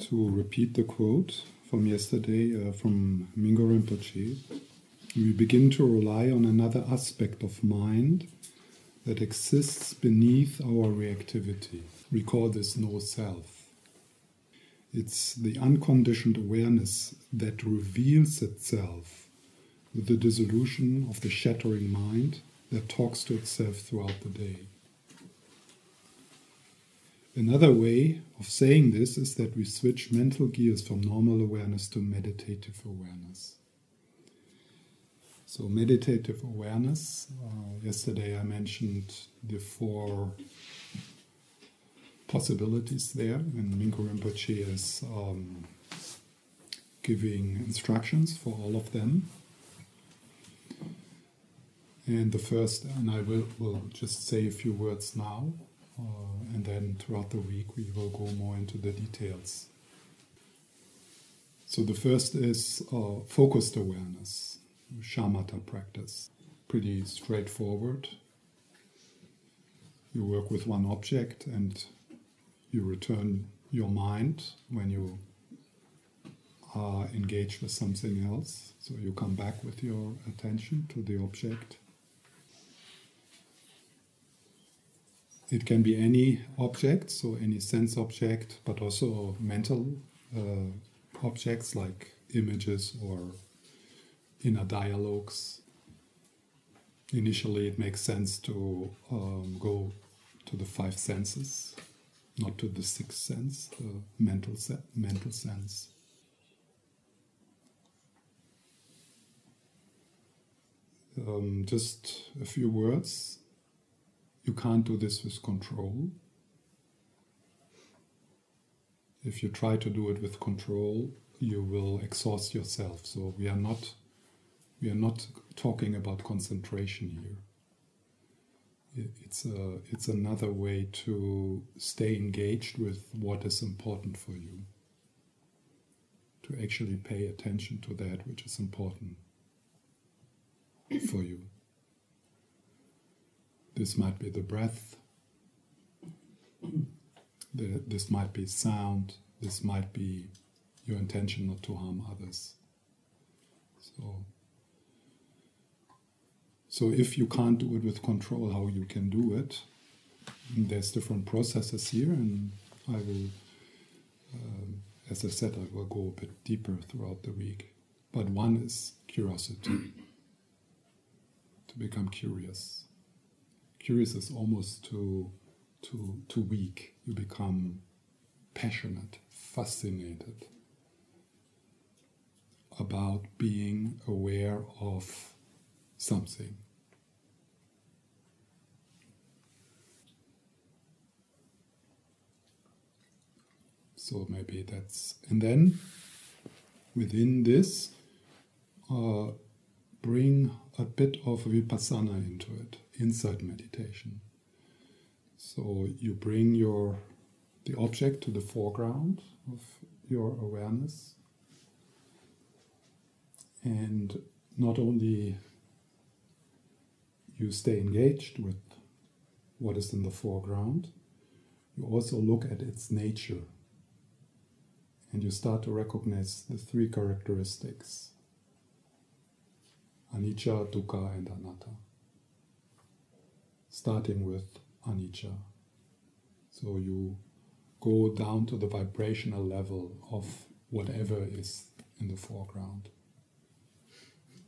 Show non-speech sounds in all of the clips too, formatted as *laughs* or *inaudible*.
to repeat the quote from yesterday uh, from Mingyur Rinpoche. We begin to rely on another aspect of mind that exists beneath our reactivity. We call this no self. It's the unconditioned awareness that reveals itself with the dissolution of the shattering mind that talks to itself throughout the day. Another way of saying this is that we switch mental gears from normal awareness to meditative awareness. So, meditative awareness, uh, yesterday I mentioned the four possibilities there, and Mingyur Rinpoche is um, giving instructions for all of them. And the first, and I will, will just say a few words now, uh, and then throughout the week we will go more into the details. So the first is uh, focused awareness, shamatha practice. Pretty straightforward. You work with one object and you return your mind when you are engaged with something else. So you come back with your attention to the object. It can be any object, so any sense object, but also mental uh, objects like images or inner dialogues. Initially, it makes sense to um, go to the five senses, not to the sixth sense, the mental se- mental sense. Um, just a few words you can't do this with control. If you try to do it with control, you will exhaust yourself. So we are not we are not talking about concentration here. It's a it's another way to stay engaged with what is important for you. To actually pay attention to that which is important for you. This might be the breath. this might be sound. This might be your intention not to harm others. So, so if you can't do it with control, how you can do it? There's different processes here, and I will, um, as I said, I will go a bit deeper throughout the week. But one is curiosity, to become curious curious is almost too too too weak. You become passionate, fascinated about being aware of something. So maybe that's, and then within this, uh, bring a bit of vipassana into it insight meditation. So you bring your the object to the foreground of your awareness. And not only you stay engaged with what is in the foreground, you also look at its nature. And you start to recognize the three characteristics anicca, dukkha, and anatta starting with anicca. So you go down to the vibrational level of whatever is in the foreground,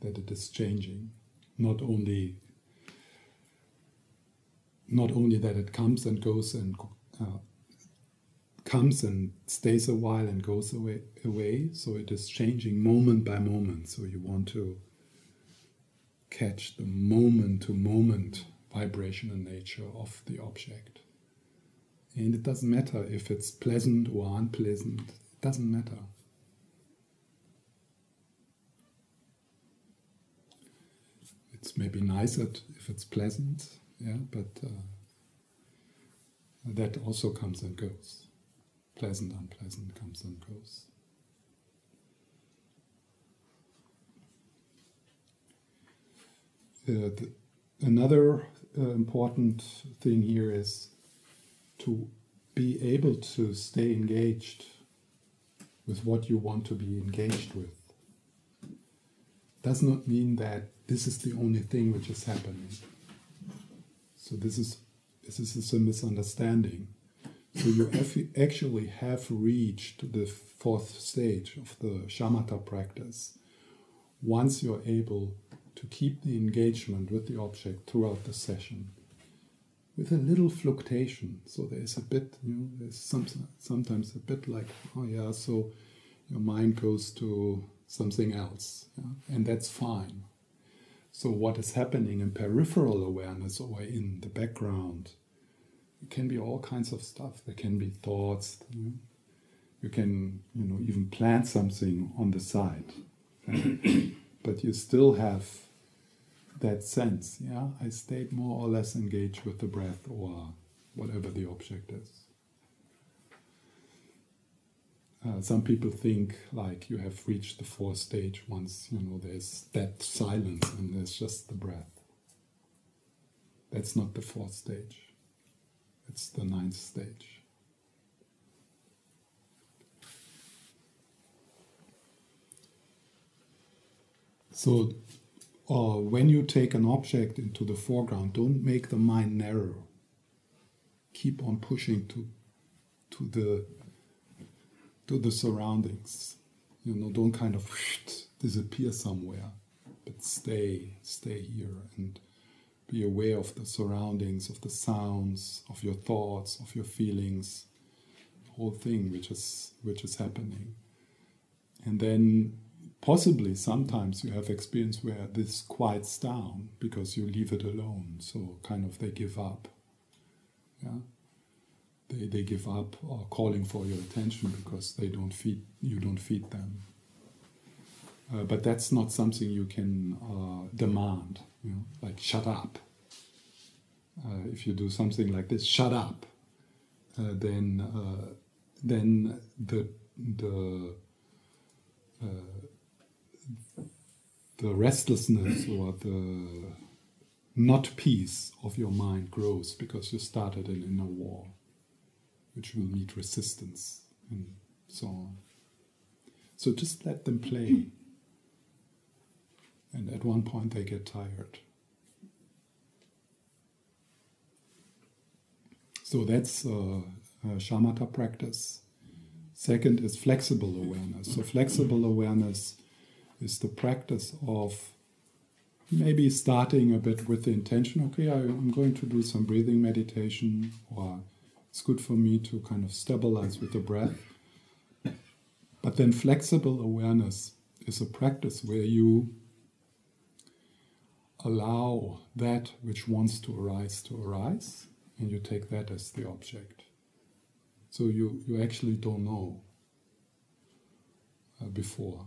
that it is changing, not only not only that it comes and goes and uh, comes and stays a while and goes away, away, so it is changing moment by moment. So you want to catch the moment to moment vibrational nature of the object. And it doesn't matter if it's pleasant or unpleasant, it doesn't matter. It's maybe nicer if it's pleasant, yeah, but uh, that also comes and goes. Pleasant, unpleasant comes and goes. The, another uh, important thing here is to be able to stay engaged with what you want to be engaged with. Does not mean that this is the only thing which is happening. So this is this is a misunderstanding. So you *laughs* actually have reached the fourth stage of the shamatha practice once you're able to keep the engagement with the object throughout the session with a little fluctuation. So there's a bit, you know, there's some, sometimes a bit like, oh yeah, so your mind goes to something else, yeah? and that's fine. So what is happening in peripheral awareness or in the background? It can be all kinds of stuff. There can be thoughts. You, know? you can, you know, even plant something on the side, but you still have that sense. Yeah, I stayed more or less engaged with the breath or whatever the object is. Uh, some people think like you have reached the fourth stage once you know there's that silence and there's just the breath. That's not the fourth stage. It's the ninth stage. So or when you take an object into the foreground, don't make the mind narrow. Keep on pushing to, to the to the surroundings. You know, don't kind of *laughs* disappear somewhere, but stay, stay here and be aware of the surroundings, of the sounds, of your thoughts, of your feelings, the whole thing which is which is happening. And then possibly sometimes you have experience where this quiets down because you leave it alone so kind of they give up. Yeah? They, they give up or calling for your attention because they don't feed you don't feed them. Uh, but that's not something you can uh, demand you know like shut up. Uh, if you do something like this shut up uh, then uh, then the the uh, the restlessness or the not peace of your mind grows because you started an inner war, which will meet resistance and so on. So just let them play. And at one point they get tired. So that's uh, shamatha practice. Second is flexible awareness. So flexible awareness is the practice of maybe starting a bit with the intention okay, I, am going to do some breathing meditation, or it's good for me to kind of stabilize with the breath. But then flexible awareness is a practice where you allow that which wants to arise to arise, and you take that as the object. So you, you actually don't know uh, before.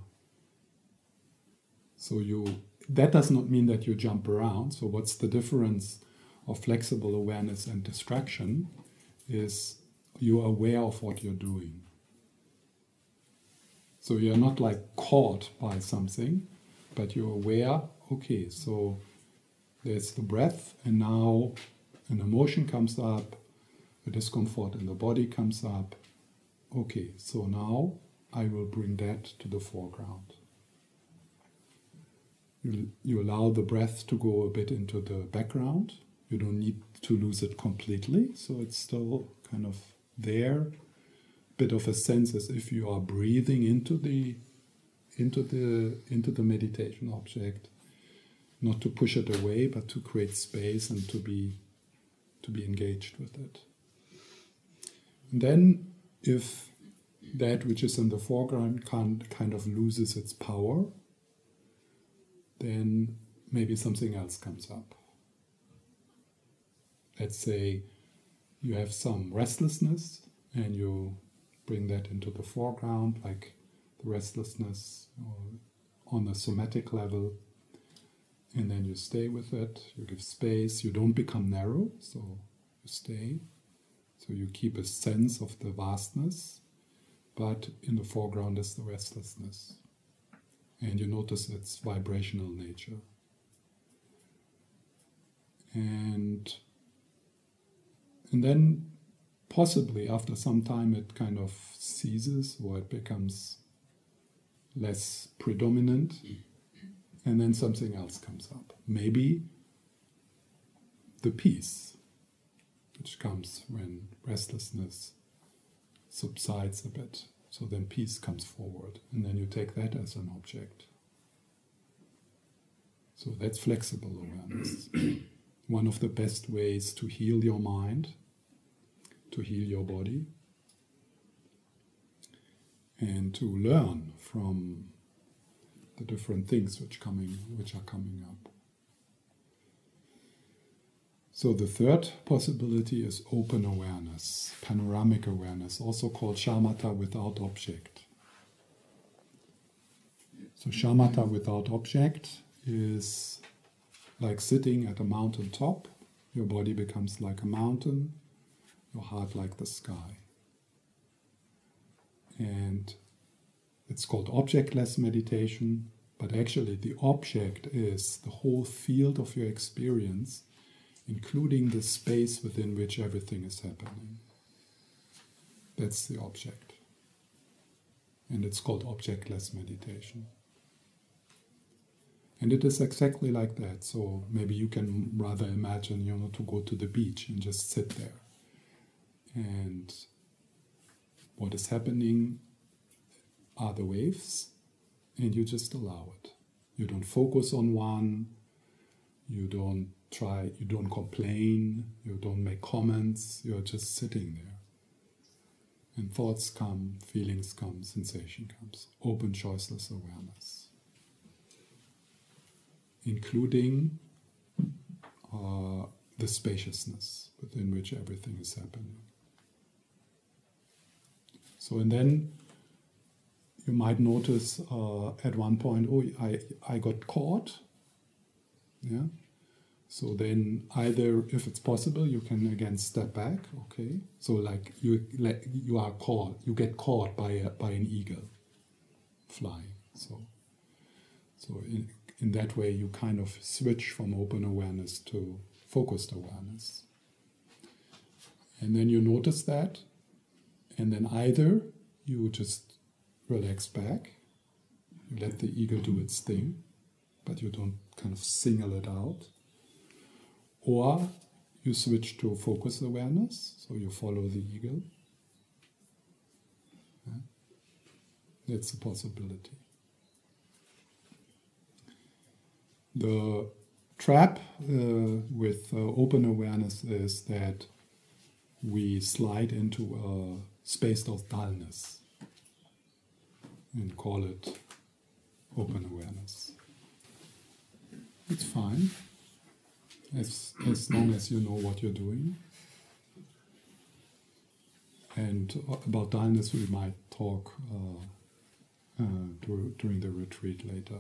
So you that does not mean that you jump around. So what's the difference of flexible awareness and distraction is you're aware of what you're doing. So you're not like caught by something, but you're aware, okay, so there's the breath, and now an emotion comes up, a discomfort in the body comes up. Okay, so now I will bring that to the foreground you, you allow the breath to go a bit into the background. You don't need to lose it completely, so it's still kind of there. Bit of a sense as if you are breathing into the into the into the meditation object, not to push it away, but to create space and to be to be engaged with it. And then, if that which is in the foreground kind kind of loses its power, then maybe something else comes up. Let's say you have some restlessness and you bring that into the foreground, like the restlessness on a somatic level, and then you stay with it, you give space, you don't become narrow, so you stay. So you keep a sense of the vastness, but in the foreground is the restlessness and you notice its vibrational nature. And and then possibly after some time it kind of ceases or it becomes less predominant, and then something else comes up. Maybe the peace, which comes when restlessness subsides a bit. So then peace comes forward, and then you take that as an object. So that's flexible awareness. *clears throat* One of the best ways to heal your mind, to heal your body, and to learn from the different things which coming which are coming up. So the third possibility is open awareness, panoramic awareness, also called shamatha without object. So shamatha without object is like sitting at a mountain top. Your body becomes like a mountain, your heart like the sky. And it's called objectless meditation, but actually, the object is the whole field of your experience, including the space within which everything is happening. That's the object. And it's called objectless meditation. And it is exactly like that. So maybe you can rather imagine, you know, to go to the beach and just sit there. And what is happening are the waves, and you just allow it. You don't focus on one, you don't try, you don't complain, you don't make comments, you're just sitting there. And thoughts come, feelings come, sensation comes. Open, choiceless awareness. Including uh, the spaciousness within which everything is happening. So, and then you might notice uh, at one point, oh, I, I got caught. Yeah. So then either, if it's possible, you can again step back. Okay. So like you like you are caught, you get caught by a, by an eagle flying. So so in, in that way, you kind of switch from open awareness to focused awareness. And then you notice that, and then either you just relax back. You let the ego do its thing, but you don't kind of single it out. Or you switch to focus awareness, so you follow the. Yeah? That's a possibility. The trap uh, with uh, open awareness is that we slide into a space of dullness and call it open awareness. It's fine, as, as long as you know what you're doing. And about dullness, we might talk uh, uh, during the retreat later.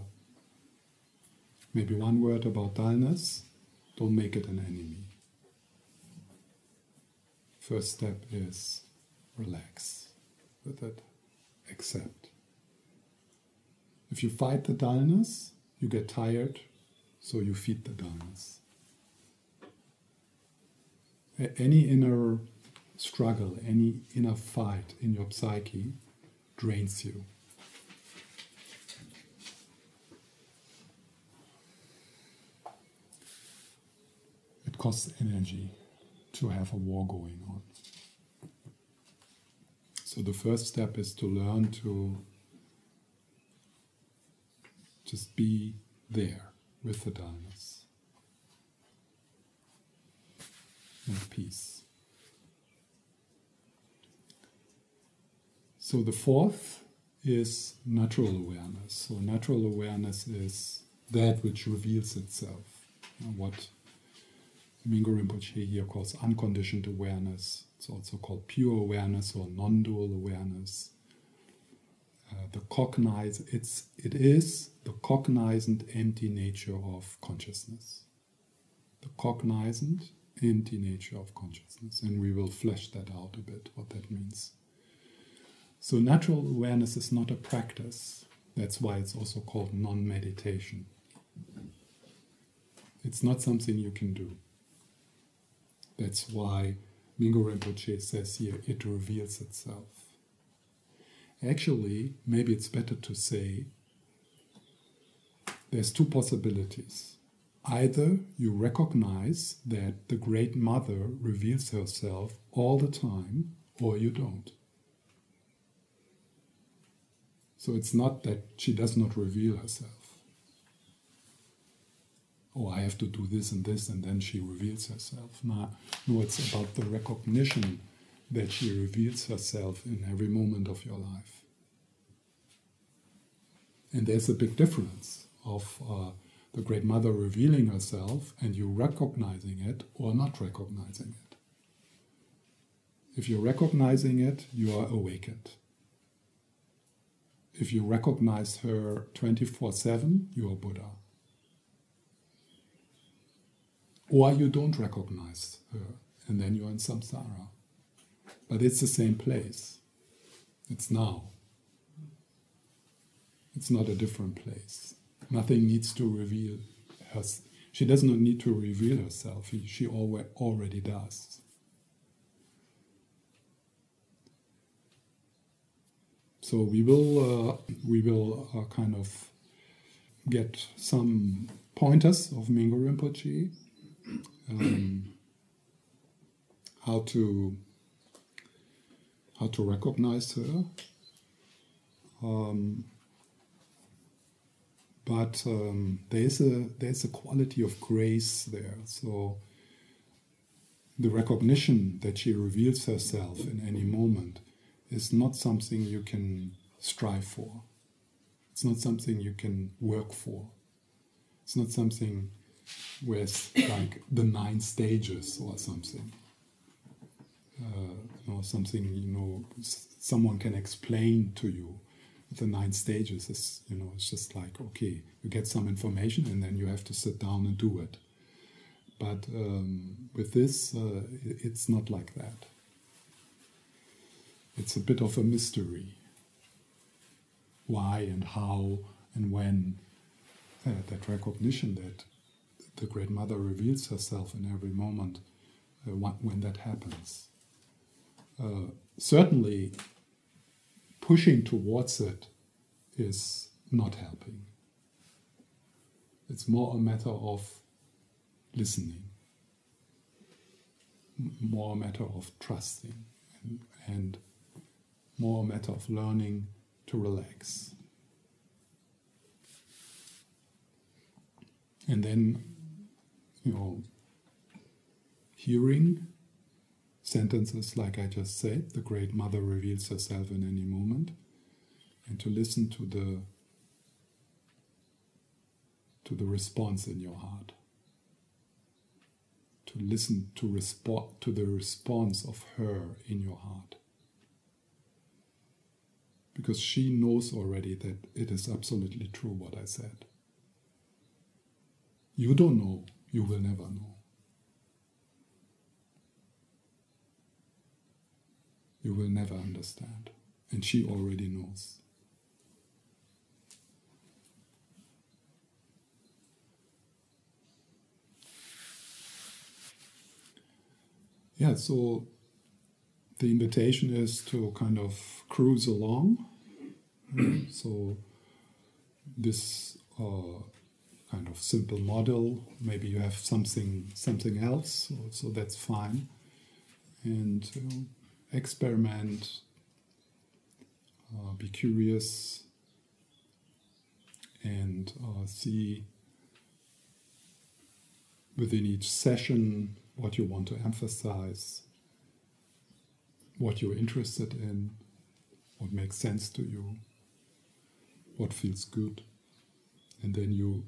Maybe one word about dullness don't make it an enemy. First step is relax with it, accept. If you fight the dullness, you get tired, so you feed the dullness. Any inner struggle, any inner fight in your psyche drains you. It costs energy to have a war going on. So the first step is to learn to just be there with the dullness and peace. So the fourth is natural awareness. So natural awareness is that which reveals itself. what Mingyur Rinpoche here calls unconditioned awareness. It's also called pure awareness or non-dual awareness. Uh, the cognize it's it is the cognizant empty nature of consciousness. The cognizant empty nature of consciousness, and we will flesh that out a bit what that means. So natural awareness is not a practice. That's why it's also called non-meditation. It's not something you can do. That's why Mingyur Rinpoche says here, it reveals itself. Actually, maybe it's better to say there's two possibilities. Either you recognize that the Great Mother reveals herself all the time, or you don't. So it's not that she does not reveal herself. Oh, I have to do this and this, and then she reveals herself. No, it's about the recognition that she reveals herself in every moment of your life. And there's a big difference of uh, the Great Mother revealing herself and you recognizing it or not recognizing it. If you're recognizing it, you are awakened. If you recognize her 24 7, you are Buddha. Or you don't recognize her, and then you're in samsara. But it's the same place. It's now. It's not a different place. Nothing needs to reveal her. She does not need to reveal herself. She already does. So we will uh, we will uh, kind of get some pointers of Mingyur Rinpoche, um, how to how to recognize her. Um, but um, there's a there's a quality of grace there. So the recognition that she reveals herself in any moment is not something you can strive for. It's not something you can work for. It's not something it's like the nine stages or something. Uh, know, something you know someone can explain to you the nine stages is you know it's just like okay you get some information and then you have to sit down and do it. But um, with this uh, it's not like that. It's a bit of a mystery. Why and how and when uh, that recognition that the great mother reveals herself in every moment uh, when that happens. Uh, certainly pushing towards it is not helping. It's more a matter of listening, more a matter of trusting, and, and more a matter of learning to relax. And then, you know, hearing sentences like I just said, the Great Mother reveals herself in any moment, and to listen to the to the response in your heart. To listen to respond to the response of her in your heart. Because she knows already that it is absolutely true what I said. You don't know, you will never know. You will never understand. And she already knows. Yeah, so the invitation is to kind of cruise along. *clears throat* so this uh, kind of simple model, maybe you have something something else, so, so that's fine. And uh, experiment, uh, be curious, and uh, see within each session what you want to emphasize, what you're interested in, what makes sense to you, what feels good, and then you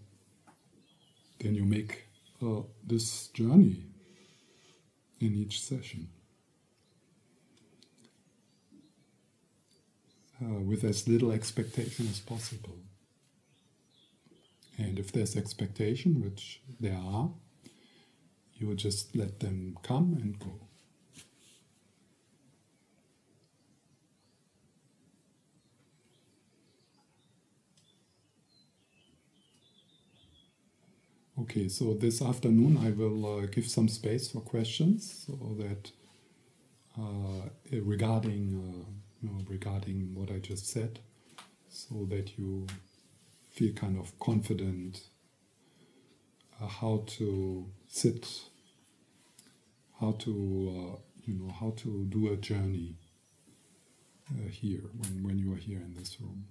then you make uh, this journey in each session. Uh, with as little expectation as possible. And if there's expectation, which there are, you will just let them come and go. Okay, so this afternoon I will uh, give some space for questions so that uh, regarding uh, regarding what I just said, so that you feel kind of confident uh, how to sit, how to uh, you know how to do a journey uh, here when when you are here in this room.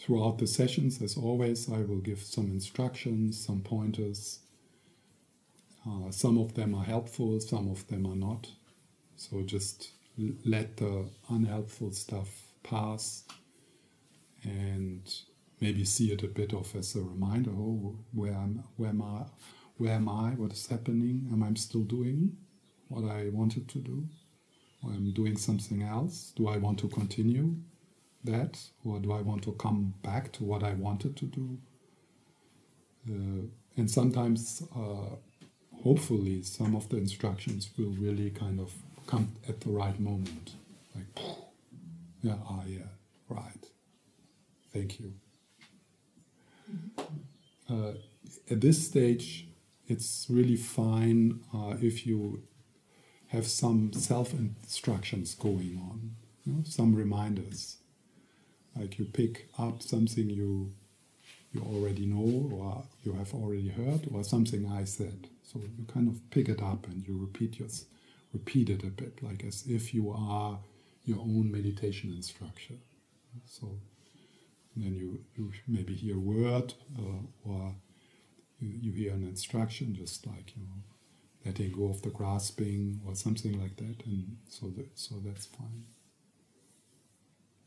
Throughout the sessions, as always, I will give some instructions, some pointers. Uh, some of them are helpful, some of them are not. So just let the unhelpful stuff pass and maybe see it a bit of as a reminder oh where am, where am I where am I? What is happening? Am I still doing what I wanted to do? Or I'm doing something else? Do I want to continue that? Or do I want to come back to what I wanted to do? Uh, and sometimes uh, hopefully some of the instructions will really kind of come at the right moment. Like *sniffs* yeah ah yeah right. Thank you. Uh, at this stage it's really fine uh, if you have some self instructions going on you know, some reminders like you pick up something you you already know or you have already heard or something I said. So you kind of pick it up and you repeat your, repeat it a bit, like as if you are your own meditation instructor. So then you, you maybe hear a word uh, or you, you hear an instruction, just like you know, letting go of the grasping or something like that, and so so that's fine.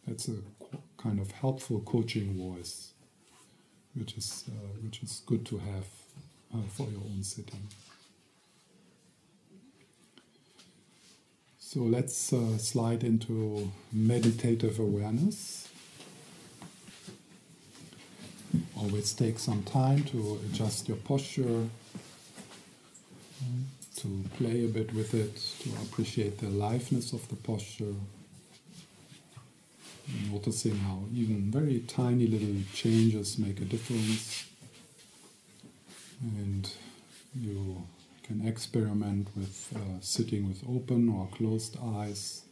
That's a kind of helpful coaching voice, which is uh, which is good to have uh, for your own sitting. So let's uh, slide into meditative awareness. Always take some time to adjust your posture, to play a bit with it, to appreciate the aliveness of the posture noticing how even very tiny little changes make a difference. And you can experiment with uh, sitting with open or closed eyes.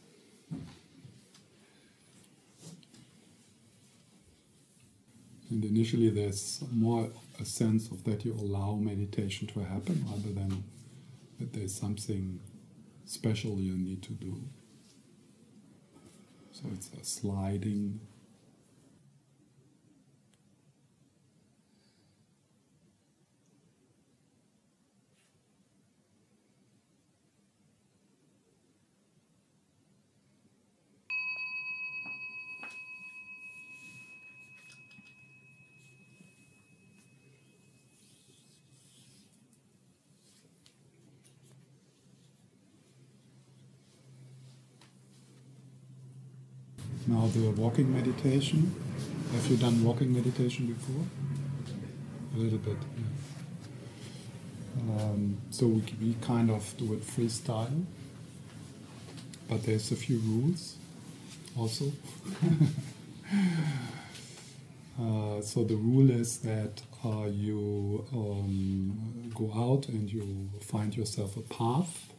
And initially, there's more a sense of that you allow meditation to happen rather than that there's something special you need to do. So it's a sliding Now a walking meditation. Have you done walking meditation before? A little bit. Yeah. Um, so we, we kind of do it freestyle, but there's a few rules also. *laughs* uh, so the rule is that uh, you um, go out and you find yourself a path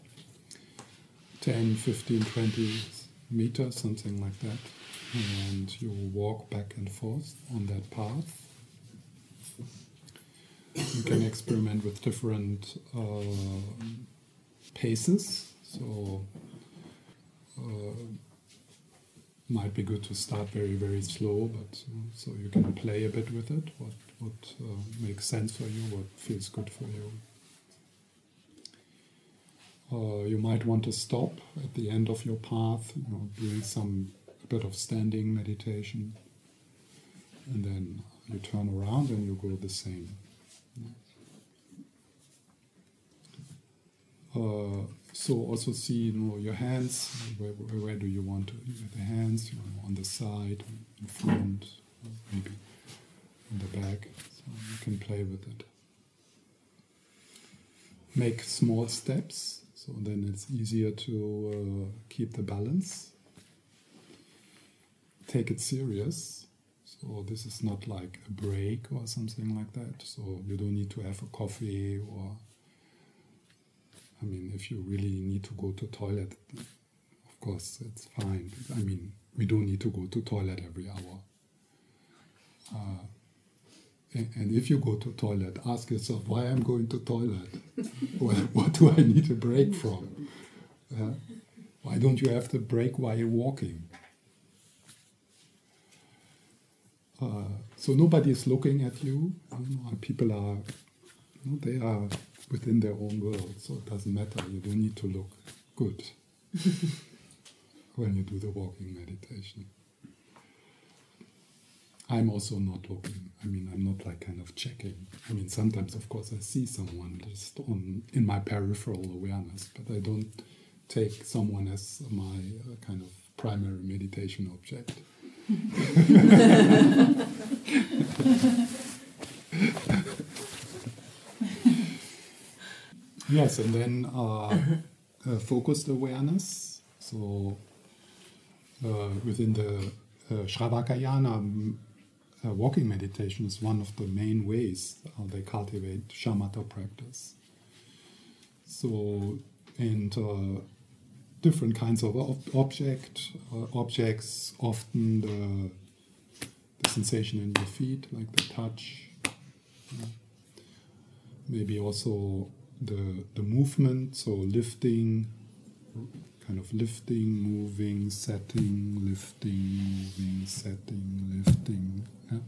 10 15 20 meters, something like that, and you walk back and forth on that path. You can experiment with different uh, paces, so uh, might be good to start very very slow, but uh, so you can play a bit with it. What what uh, makes sense for you? What feels good for you? Uh, you might want to stop at the end of your path, you know, doing some bit of standing meditation, and then you turn around and you go the same. Uh, so also see you know your hands. Where, where, do you want to the hands? You know, on the side, in front, maybe in the back. So you can play with it. Make small steps so then it's easier to uh, keep the balance. Take it serious. So this is not like a break or something like that. So you don't need to have a coffee or I mean if you really need to go to toilet of course it's fine. I mean we don't need to go to toilet every hour. Uh, and, if you go to toilet, ask yourself why I'm going to toilet. *laughs* what, what do I need a break from? Uh, why don't you have the break while you're walking? Uh, so nobody is looking at you. you people are, you know, they are within their own world, so it doesn't matter. You don't need to look good *laughs* when you do the walking meditation. I'm also not looking. I mean, I'm not like kind of checking. I mean, sometimes, of course, I see someone just on in my peripheral awareness, but I don't take someone as my uh, kind of primary meditation object. *laughs* yes, and then uh, uh, focused awareness. So uh, within the uh, Shravakayana uh, walking meditation is one of the main ways how they cultivate shamatha practice. So, and uh, different kinds of ob- object uh, objects, often the, the sensation in your feet, like the touch. maybe also the the movement, so lifting, kind of lifting, moving, setting, lifting, moving, setting, lifting. Yeah?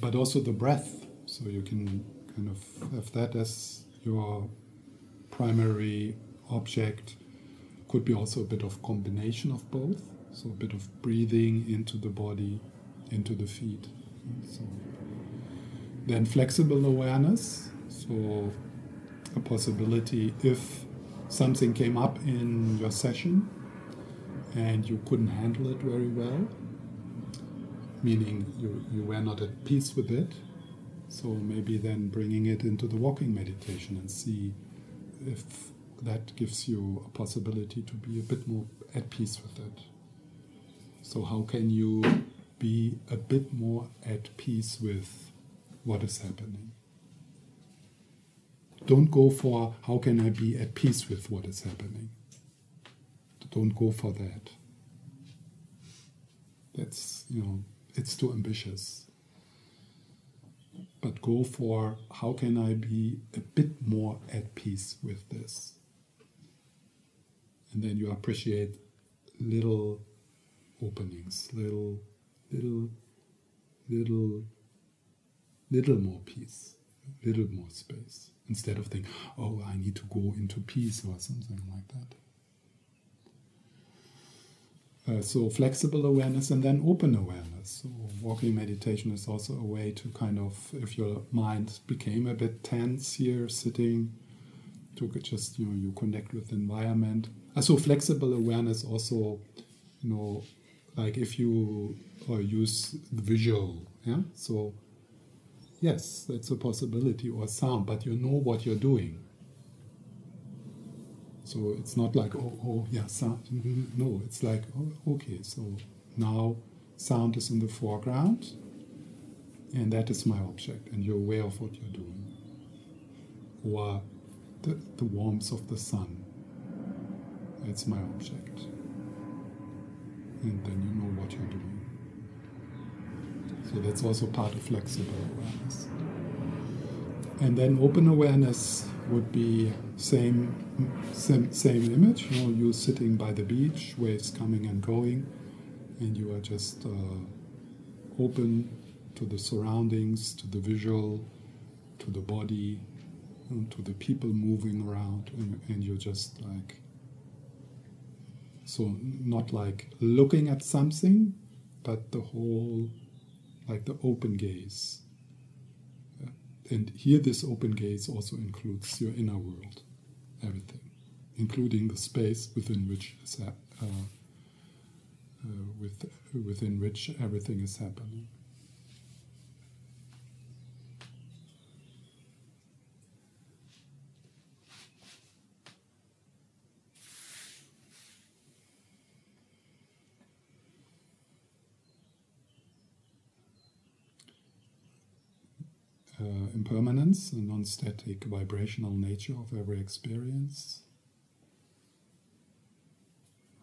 But also the breath, so you can kind of have that as your primary object. Could be also a bit of combination of both, so a bit of breathing into the body, into the feet. So then flexible awareness, so a possibility if something came up in your session and you couldn't handle it very well, meaning you, you were not at peace with it. So maybe then bringing it into the walking meditation and see if that gives you a possibility to be a bit more at peace with it. So, how can you be a bit more at peace with what is happening? Don't go for how can I be at peace with what is happening. Don't go for that. That's, you know, it's too ambitious. But go for how can I be a bit more at peace with this. And then you appreciate little openings, little, little, little, little more peace, little more space instead of thinking, oh, I need to go into peace or something like that. Uh, so flexible awareness and then open awareness. So walking meditation is also a way to kind of, if your mind became a bit tense here, sitting, to just you know you connect with the environment. Uh, so flexible awareness also, you know, like if you uh, use the visual, yeah. So Yes, that's a possibility or sound, but you know what you're doing. So it's not like, oh, oh yeah, sound. No, it's like, oh, okay, so now sound is in the foreground, and that is my object, and you're aware of what you're doing. Or the, the warmth of the sun, that's my object. And then you know what you're doing. So that's also part of flexible awareness. And then open awareness would be same same, same image. You know, you sitting by the beach, waves coming and going, and you are just uh, open to the surroundings, to the visual, to the body, to the people moving around, and, and you're just like so not like looking at something, but the whole like the open gaze. And here, this open gaze also includes your inner world, everything, including the space within which is uh, uh, with, within which everything is happening. uh, the non static vibrational nature of every experience.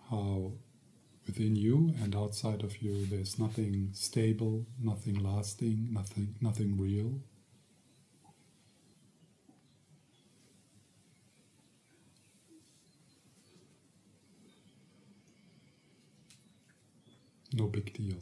How within you and outside of you there's nothing stable, nothing lasting, nothing, nothing real. No big deal.